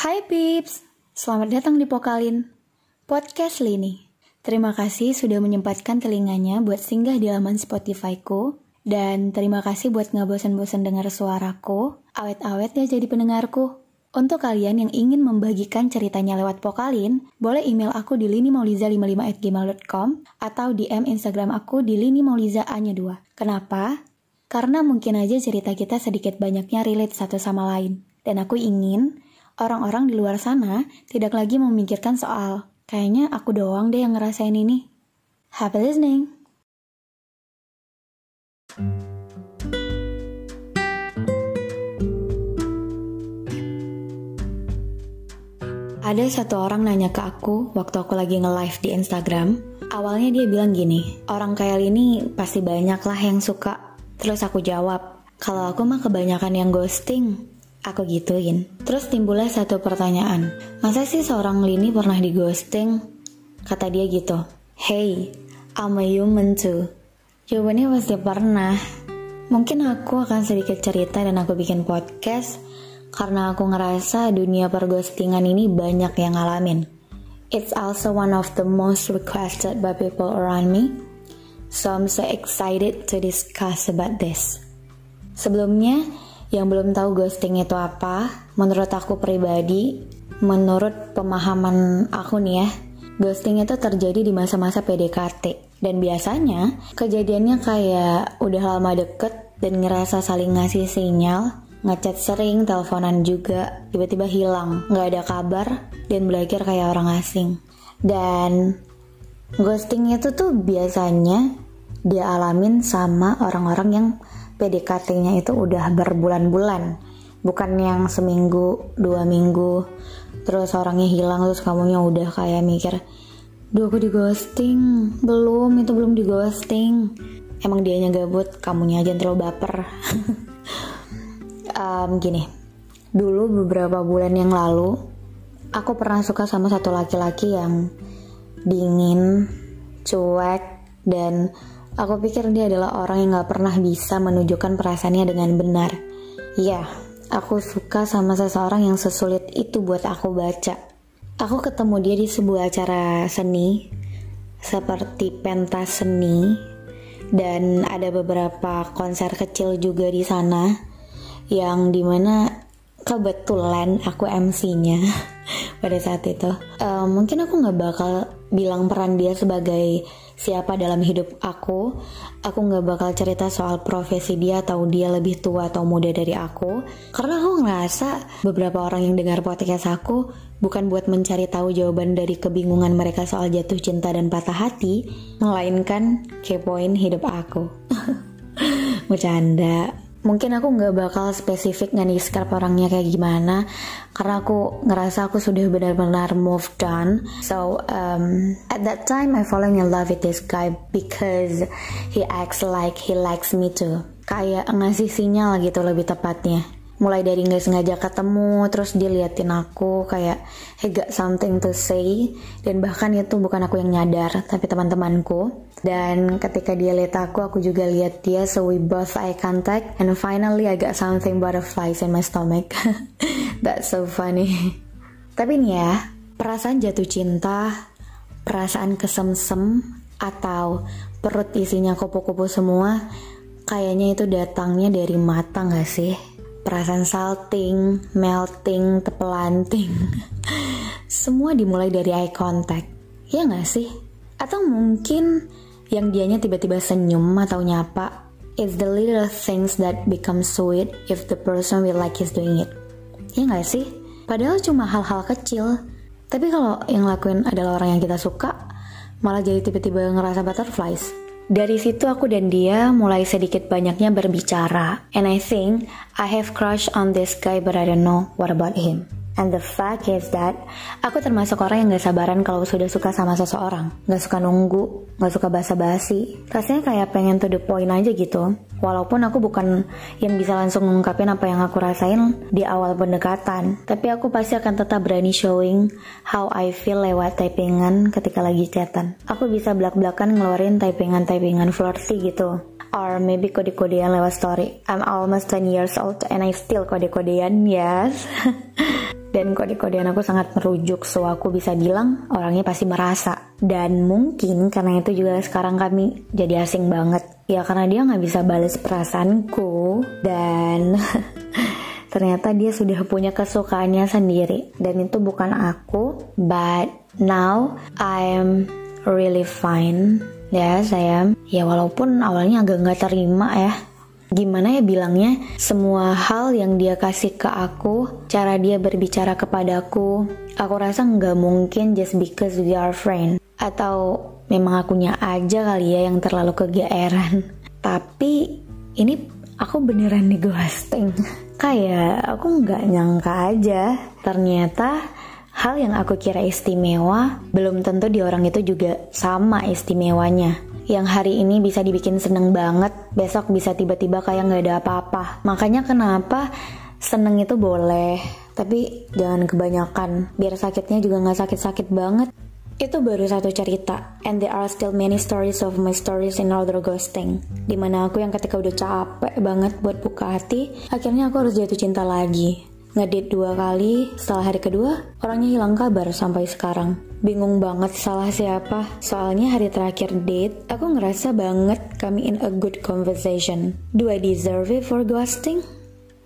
Hai Pips, selamat datang di Pokalin, podcast Lini. Terima kasih sudah menyempatkan telinganya buat singgah di laman Spotify-ku. Dan terima kasih buat nggak bosan-bosan dengar suaraku, awet-awet ya jadi pendengarku. Untuk kalian yang ingin membagikan ceritanya lewat Pokalin, boleh email aku di linimauliza55@gmail.com atau DM Instagram aku di linimauliza-nya 2. Kenapa? Karena mungkin aja cerita kita sedikit banyaknya relate satu sama lain. Dan aku ingin orang-orang di luar sana tidak lagi memikirkan soal kayaknya aku doang deh yang ngerasain ini. Happy listening! Ada satu orang nanya ke aku waktu aku lagi nge-live di Instagram. Awalnya dia bilang gini, orang kayak ini pasti banyak lah yang suka. Terus aku jawab, kalau aku mah kebanyakan yang ghosting. Aku gituin. Terus timbullah satu pertanyaan. Masa sih seorang Lini pernah di ghosting? Kata dia gitu. Hey, I'm a human too. Jawabannya pasti pernah. Mungkin aku akan sedikit cerita dan aku bikin podcast karena aku ngerasa dunia perghostingan ini banyak yang ngalamin. It's also one of the most requested by people around me. So I'm so excited to discuss about this. Sebelumnya, yang belum tahu ghosting itu apa, menurut aku pribadi, menurut pemahaman aku nih ya, ghosting itu terjadi di masa-masa PDKT. Dan biasanya kejadiannya kayak udah lama deket dan ngerasa saling ngasih sinyal, ngechat sering, teleponan juga, tiba-tiba hilang, nggak ada kabar, dan belajar kayak orang asing. Dan ghosting itu tuh biasanya dia alamin sama orang-orang yang PDKT-nya itu udah berbulan-bulan. Bukan yang seminggu dua minggu. Terus orangnya hilang terus kamunya udah kayak mikir duh aku di ghosting belum itu belum di ghosting emang dianya gabut kamunya aja terlalu baper. Um, gini dulu beberapa bulan yang lalu aku pernah suka sama satu laki-laki yang dingin cuek dan Aku pikir dia adalah orang yang gak pernah bisa menunjukkan perasaannya dengan benar. Ya, aku suka sama seseorang yang sesulit itu buat aku baca. Aku ketemu dia di sebuah acara seni, seperti pentas seni, dan ada beberapa konser kecil juga di sana, yang di mana kebetulan aku MC-nya pada saat itu. Uh, mungkin aku nggak bakal bilang peran dia sebagai siapa dalam hidup aku. Aku nggak bakal cerita soal profesi dia atau dia lebih tua atau muda dari aku. Karena aku ngerasa beberapa orang yang dengar podcast aku bukan buat mencari tahu jawaban dari kebingungan mereka soal jatuh cinta dan patah hati, melainkan kepoin hidup aku. Bercanda mungkin aku nggak bakal spesifik nggak describe orangnya kayak gimana karena aku ngerasa aku sudah benar-benar moved on. So um, at that time I falling in love with this guy because he acts like he likes me too. Kayak ngasih sinyal gitu lebih tepatnya mulai dari nggak sengaja ketemu terus dia liatin aku kayak he got something to say. Dan bahkan itu bukan aku yang nyadar tapi teman-temanku. Dan ketika dia lihat aku aku juga lihat dia. So we both eye contact. And finally I got something butterflies in my stomach. That's so funny. Tapi nih ya perasaan jatuh cinta perasaan kesemsem atau perut isinya kupu-kupu semua kayaknya itu datangnya dari mata gak sih perasaan salting, melting, tepelanting. Semua dimulai dari eye contact. Ya nggak sih? Atau mungkin yang dianya tiba-tiba senyum atau nyapa. It's the little things that become sweet if the person we like is doing it. Ya nggak sih? Padahal cuma hal-hal kecil. Tapi kalau yang lakuin adalah orang yang kita suka, malah jadi tiba-tiba ngerasa butterflies. Dari situ aku dan dia mulai sedikit banyaknya berbicara. And I think I have crush on this guy but I don't know what about him. And the fact is that aku termasuk orang yang gak sabaran kalau sudah suka sama seseorang. Gak suka nunggu, gak suka basa-basi. Rasanya kayak pengen to the point aja gitu. Walaupun aku bukan yang bisa langsung ngungkapin apa yang aku rasain di awal pendekatan. Tapi aku pasti akan tetap berani showing how I feel lewat typingan ketika lagi chatan. Aku bisa belak-belakan ngeluarin typingan-typingan flirty gitu or maybe kode-kodean lewat story. I'm almost 10 years old and I still kode-kodean, yes. dan kode-kodean aku sangat merujuk so aku bisa bilang orangnya pasti merasa. Dan mungkin karena itu juga sekarang kami jadi asing banget. Ya karena dia nggak bisa balas perasaanku dan ternyata dia sudah punya kesukaannya sendiri. Dan itu bukan aku but now I'm really fine. Ya saya ya walaupun awalnya agak nggak terima ya gimana ya bilangnya? Semua hal yang dia kasih ke aku cara dia berbicara kepadaku aku rasa nggak mungkin just because we are friend atau memang akunya aja kali ya yang terlalu kegeeran. Tapi ini aku beneran di ghosting. Kayak aku nggak nyangka aja. Ternyata hal yang aku kira istimewa belum tentu di orang itu juga sama istimewanya yang hari ini bisa dibikin seneng banget, besok bisa tiba-tiba kayak nggak ada apa-apa. Makanya kenapa seneng itu boleh, tapi jangan kebanyakan, biar sakitnya juga nggak sakit-sakit banget. Itu baru satu cerita, and there are still many stories of my stories in order ghosting. Di mana aku yang ketika udah capek banget buat buka hati, akhirnya aku harus jatuh cinta lagi. Ngedit dua kali, setelah hari kedua, orangnya hilang kabar sampai sekarang. Bingung banget salah siapa, soalnya hari terakhir date, aku ngerasa banget kami in a good conversation. Do I deserve it for ghosting?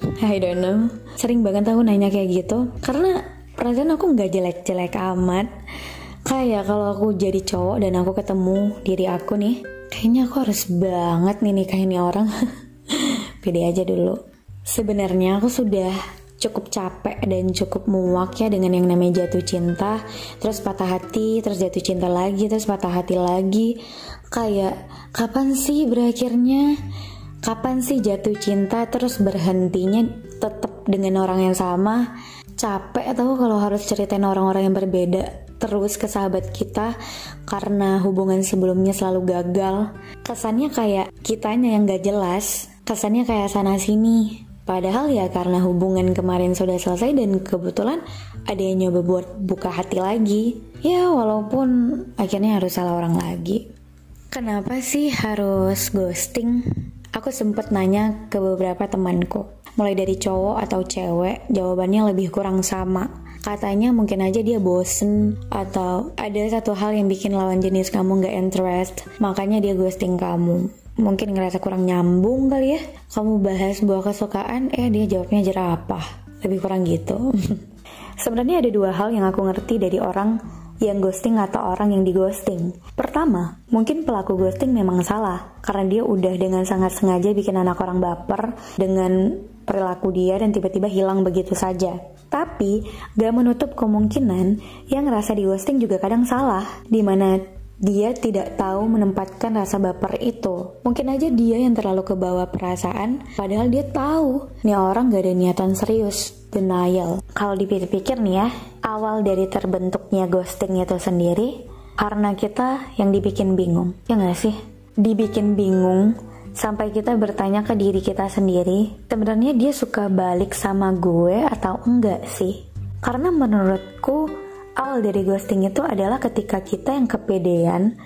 I don't know. Sering banget aku nanya kayak gitu, karena perasaan aku nggak jelek-jelek amat. Kayak kalau aku jadi cowok dan aku ketemu diri aku nih, kayaknya aku harus banget nih nikahin orang. Pede aja dulu. Sebenarnya aku sudah cukup capek dan cukup muak ya dengan yang namanya jatuh cinta. Terus patah hati terus jatuh cinta lagi terus patah hati lagi. Kayak kapan sih berakhirnya? Kapan sih jatuh cinta? Terus berhentinya tetap dengan orang yang sama? Capek atau kalau harus ceritain orang-orang yang berbeda terus ke sahabat kita karena hubungan sebelumnya selalu gagal. Kesannya kayak kitanya yang gak jelas. Kesannya kayak sana sini Padahal ya karena hubungan kemarin sudah selesai dan kebetulan ada yang nyoba buat buka hati lagi. Ya walaupun akhirnya harus salah orang lagi. Kenapa sih harus ghosting? Aku sempet nanya ke beberapa temanku. Mulai dari cowok atau cewek, jawabannya lebih kurang sama. Katanya mungkin aja dia bosen atau ada satu hal yang bikin lawan jenis kamu gak interest, makanya dia ghosting kamu mungkin ngerasa kurang nyambung kali ya kamu bahas buah kesukaan eh dia jawabnya jerapah lebih kurang gitu sebenarnya ada dua hal yang aku ngerti dari orang yang ghosting atau orang yang di ghosting. Pertama, mungkin pelaku ghosting memang salah karena dia udah dengan sangat sengaja bikin anak orang baper dengan perilaku dia dan tiba-tiba hilang begitu saja. Tapi, gak menutup kemungkinan yang ngerasa di ghosting juga kadang salah, di mana dia tidak tahu menempatkan rasa baper itu. Mungkin aja dia yang terlalu kebawa perasaan, padahal dia tahu nih orang gak ada niatan serius. Denial. Kalau dipikir-pikir nih ya, awal dari terbentuknya ghosting itu sendiri karena kita yang dibikin bingung. Ya gak sih? Dibikin bingung sampai kita bertanya ke diri kita sendiri, sebenarnya dia suka balik sama gue atau enggak sih? Karena menurutku awal dari ghosting itu adalah ketika kita yang kepedean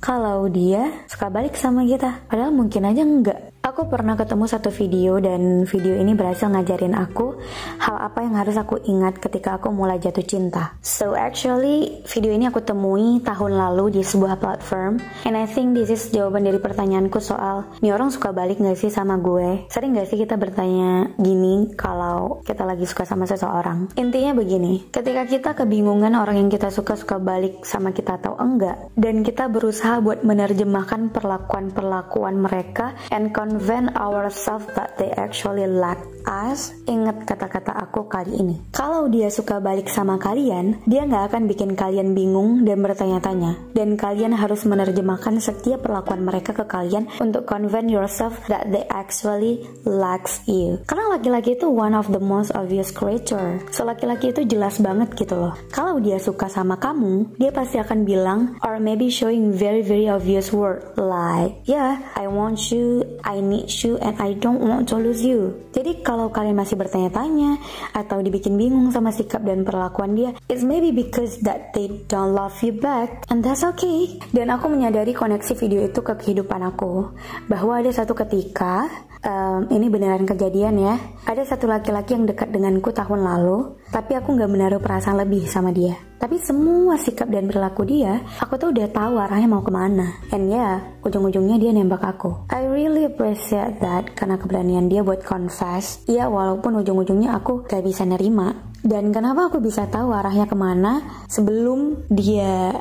kalau dia suka balik sama kita. Padahal mungkin aja enggak. Aku pernah ketemu satu video dan video ini berhasil ngajarin aku hal apa yang harus aku ingat ketika aku mulai jatuh cinta. So actually video ini aku temui tahun lalu di sebuah platform and I think this is jawaban dari pertanyaanku soal ini orang suka balik gak sih sama gue? Sering gak sih kita bertanya gini kalau kita lagi suka sama seseorang? Intinya begini, ketika kita kebingungan orang yang kita suka suka balik sama kita atau enggak dan kita berusaha buat menerjemahkan perlakuan-perlakuan mereka and convince ourselves that they actually like us. Ingat kata-kata aku kali ini. Kalau dia suka balik sama kalian, dia nggak akan bikin kalian bingung dan bertanya-tanya. Dan kalian harus menerjemahkan setiap perlakuan mereka ke kalian untuk convince yourself that they actually likes you. Karena laki-laki itu one of the most obvious creature. So laki-laki itu jelas banget gitu loh. Kalau dia suka sama kamu, dia pasti akan bilang or maybe showing very very obvious word like, yeah, I want you, I Need you and I don't want to lose you. Jadi kalau kalian masih bertanya-tanya atau dibikin bingung sama sikap dan perlakuan dia, it's maybe because that they don't love you back and that's okay. Dan aku menyadari koneksi video itu ke kehidupan aku bahwa ada satu ketika um, ini beneran kejadian ya. Ada satu laki-laki yang dekat denganku tahun lalu tapi aku nggak menaruh perasaan lebih sama dia. Tapi semua sikap dan perilaku dia, aku tuh udah tahu arahnya mau ke mana. And ya, yeah, ujung-ujungnya dia nembak aku. I really appreciate that karena keberanian dia buat confess. Ya walaupun ujung-ujungnya aku gak bisa nerima. Dan kenapa aku bisa tahu arahnya ke mana sebelum dia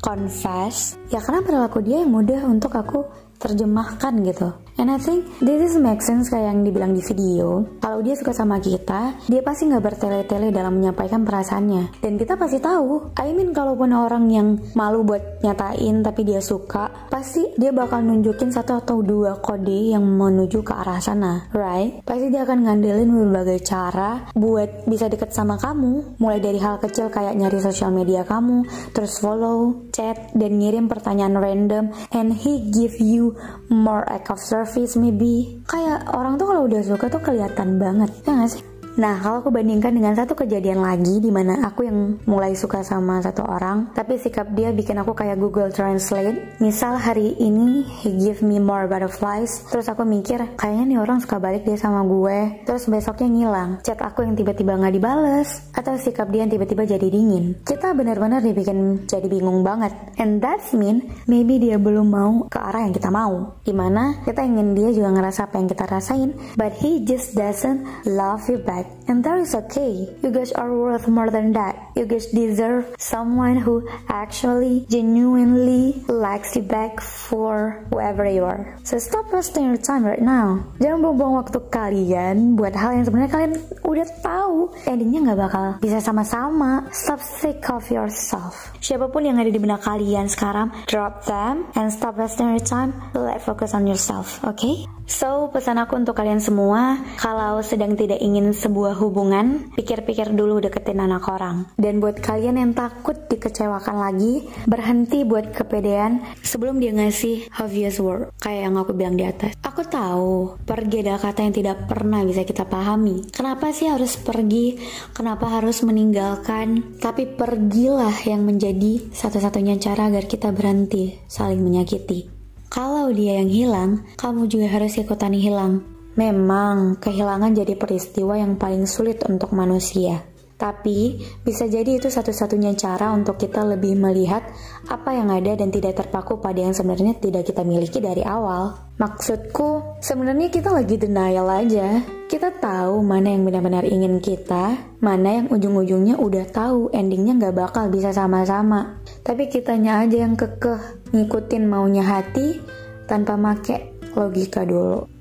confess? Ya karena perilaku dia yang mudah untuk aku terjemahkan gitu. And I think this is make sense kayak yang dibilang di video. Kalau dia suka sama kita, dia pasti nggak bertele-tele dalam menyampaikan perasaannya. Dan kita pasti tahu. I mean kalaupun orang yang malu buat nyatain tapi dia suka, pasti dia bakal nunjukin satu atau dua kode yang menuju ke arah sana, right? Pasti dia akan ngandelin berbagai cara buat bisa deket sama kamu. Mulai dari hal kecil kayak nyari sosial media kamu, terus follow, chat, dan ngirim pertanyaan random, and he give you more act of service service maybe. Kayak orang tuh kalau udah suka tuh kelihatan banget ya gak sih Nah, kalau aku bandingkan dengan satu kejadian lagi di mana aku yang mulai suka sama satu orang, tapi sikap dia bikin aku kayak Google Translate. Misal hari ini he give me more butterflies, terus aku mikir kayaknya nih orang suka balik dia sama gue, terus besoknya ngilang. Chat aku yang tiba-tiba nggak dibales, atau sikap dia yang tiba-tiba jadi dingin. Kita benar-benar dibikin jadi bingung banget. And that's mean maybe dia belum mau ke arah yang kita mau. Di mana kita ingin dia juga ngerasa apa yang kita rasain, but he just doesn't love you back and that is okay. You guys are worth more than that. You guys deserve someone who actually genuinely likes you back for whoever you are. So stop wasting your time right now. Jangan buang-buang waktu kalian buat hal yang sebenarnya kalian udah tahu endingnya nggak bakal bisa sama-sama. Stop sick of yourself. Siapa pun yang ada di benak kalian sekarang, drop them and stop wasting your time. Let focus on yourself, okay? So, pesan aku untuk kalian semua, kalau sedang tidak ingin sebuah hubungan, pikir-pikir dulu deketin anak orang. Dan buat kalian yang takut dikecewakan lagi, berhenti buat kepedean sebelum dia ngasih obvious word, kayak yang aku bilang di atas. Aku tahu, pergi adalah kata yang tidak pernah bisa kita pahami. Kenapa sih harus pergi? Kenapa harus meninggalkan? Tapi pergilah yang menjadi satu-satunya cara agar kita berhenti saling menyakiti. Kalau dia yang hilang, kamu juga harus ikutan hilang. Memang, kehilangan jadi peristiwa yang paling sulit untuk manusia. Tapi, bisa jadi itu satu-satunya cara untuk kita lebih melihat apa yang ada dan tidak terpaku pada yang sebenarnya tidak kita miliki dari awal. Maksudku, sebenarnya kita lagi denial aja. Kita tahu mana yang benar-benar ingin kita, mana yang ujung-ujungnya udah tahu endingnya nggak bakal bisa sama-sama. Tapi kitanya aja yang kekeh ngikutin maunya hati tanpa make logika dulu.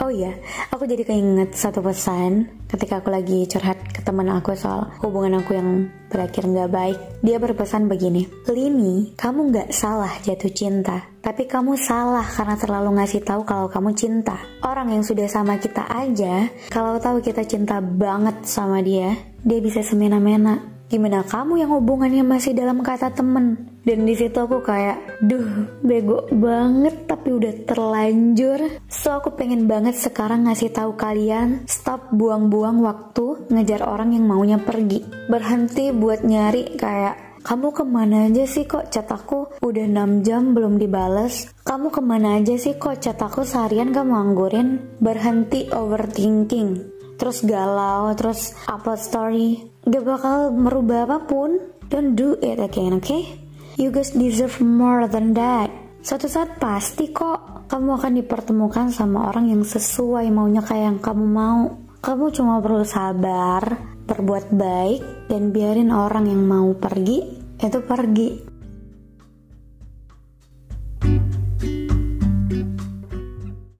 Oh iya, aku jadi keinget satu pesan ketika aku lagi curhat ke teman aku soal hubungan aku yang berakhir nggak baik. Dia berpesan begini, Lini, kamu nggak salah jatuh cinta, tapi kamu salah karena terlalu ngasih tahu kalau kamu cinta. Orang yang sudah sama kita aja, kalau tahu kita cinta banget sama dia, dia bisa semena-mena Gimana kamu yang hubungannya masih dalam kata temen? Dan di situ aku kayak, duh, bego banget tapi udah terlanjur. So aku pengen banget sekarang ngasih tahu kalian, stop buang-buang waktu ngejar orang yang maunya pergi. Berhenti buat nyari kayak kamu ke mana aja sih kok chat aku udah 6 jam belum dibales? Kamu ke mana aja sih kok chat aku seharian kamu anggurin? Berhenti overthinking terus galau, terus upload story, gak bakal merubah apa pun. Don't do it again, okay? You guys deserve more than that. Suatu saat pasti kok kamu akan dipertemukan sama orang yang sesuai maunya kayak yang kamu mau. Kamu cuma perlu sabar, berbuat baik, dan biarin orang yang mau pergi itu pergi.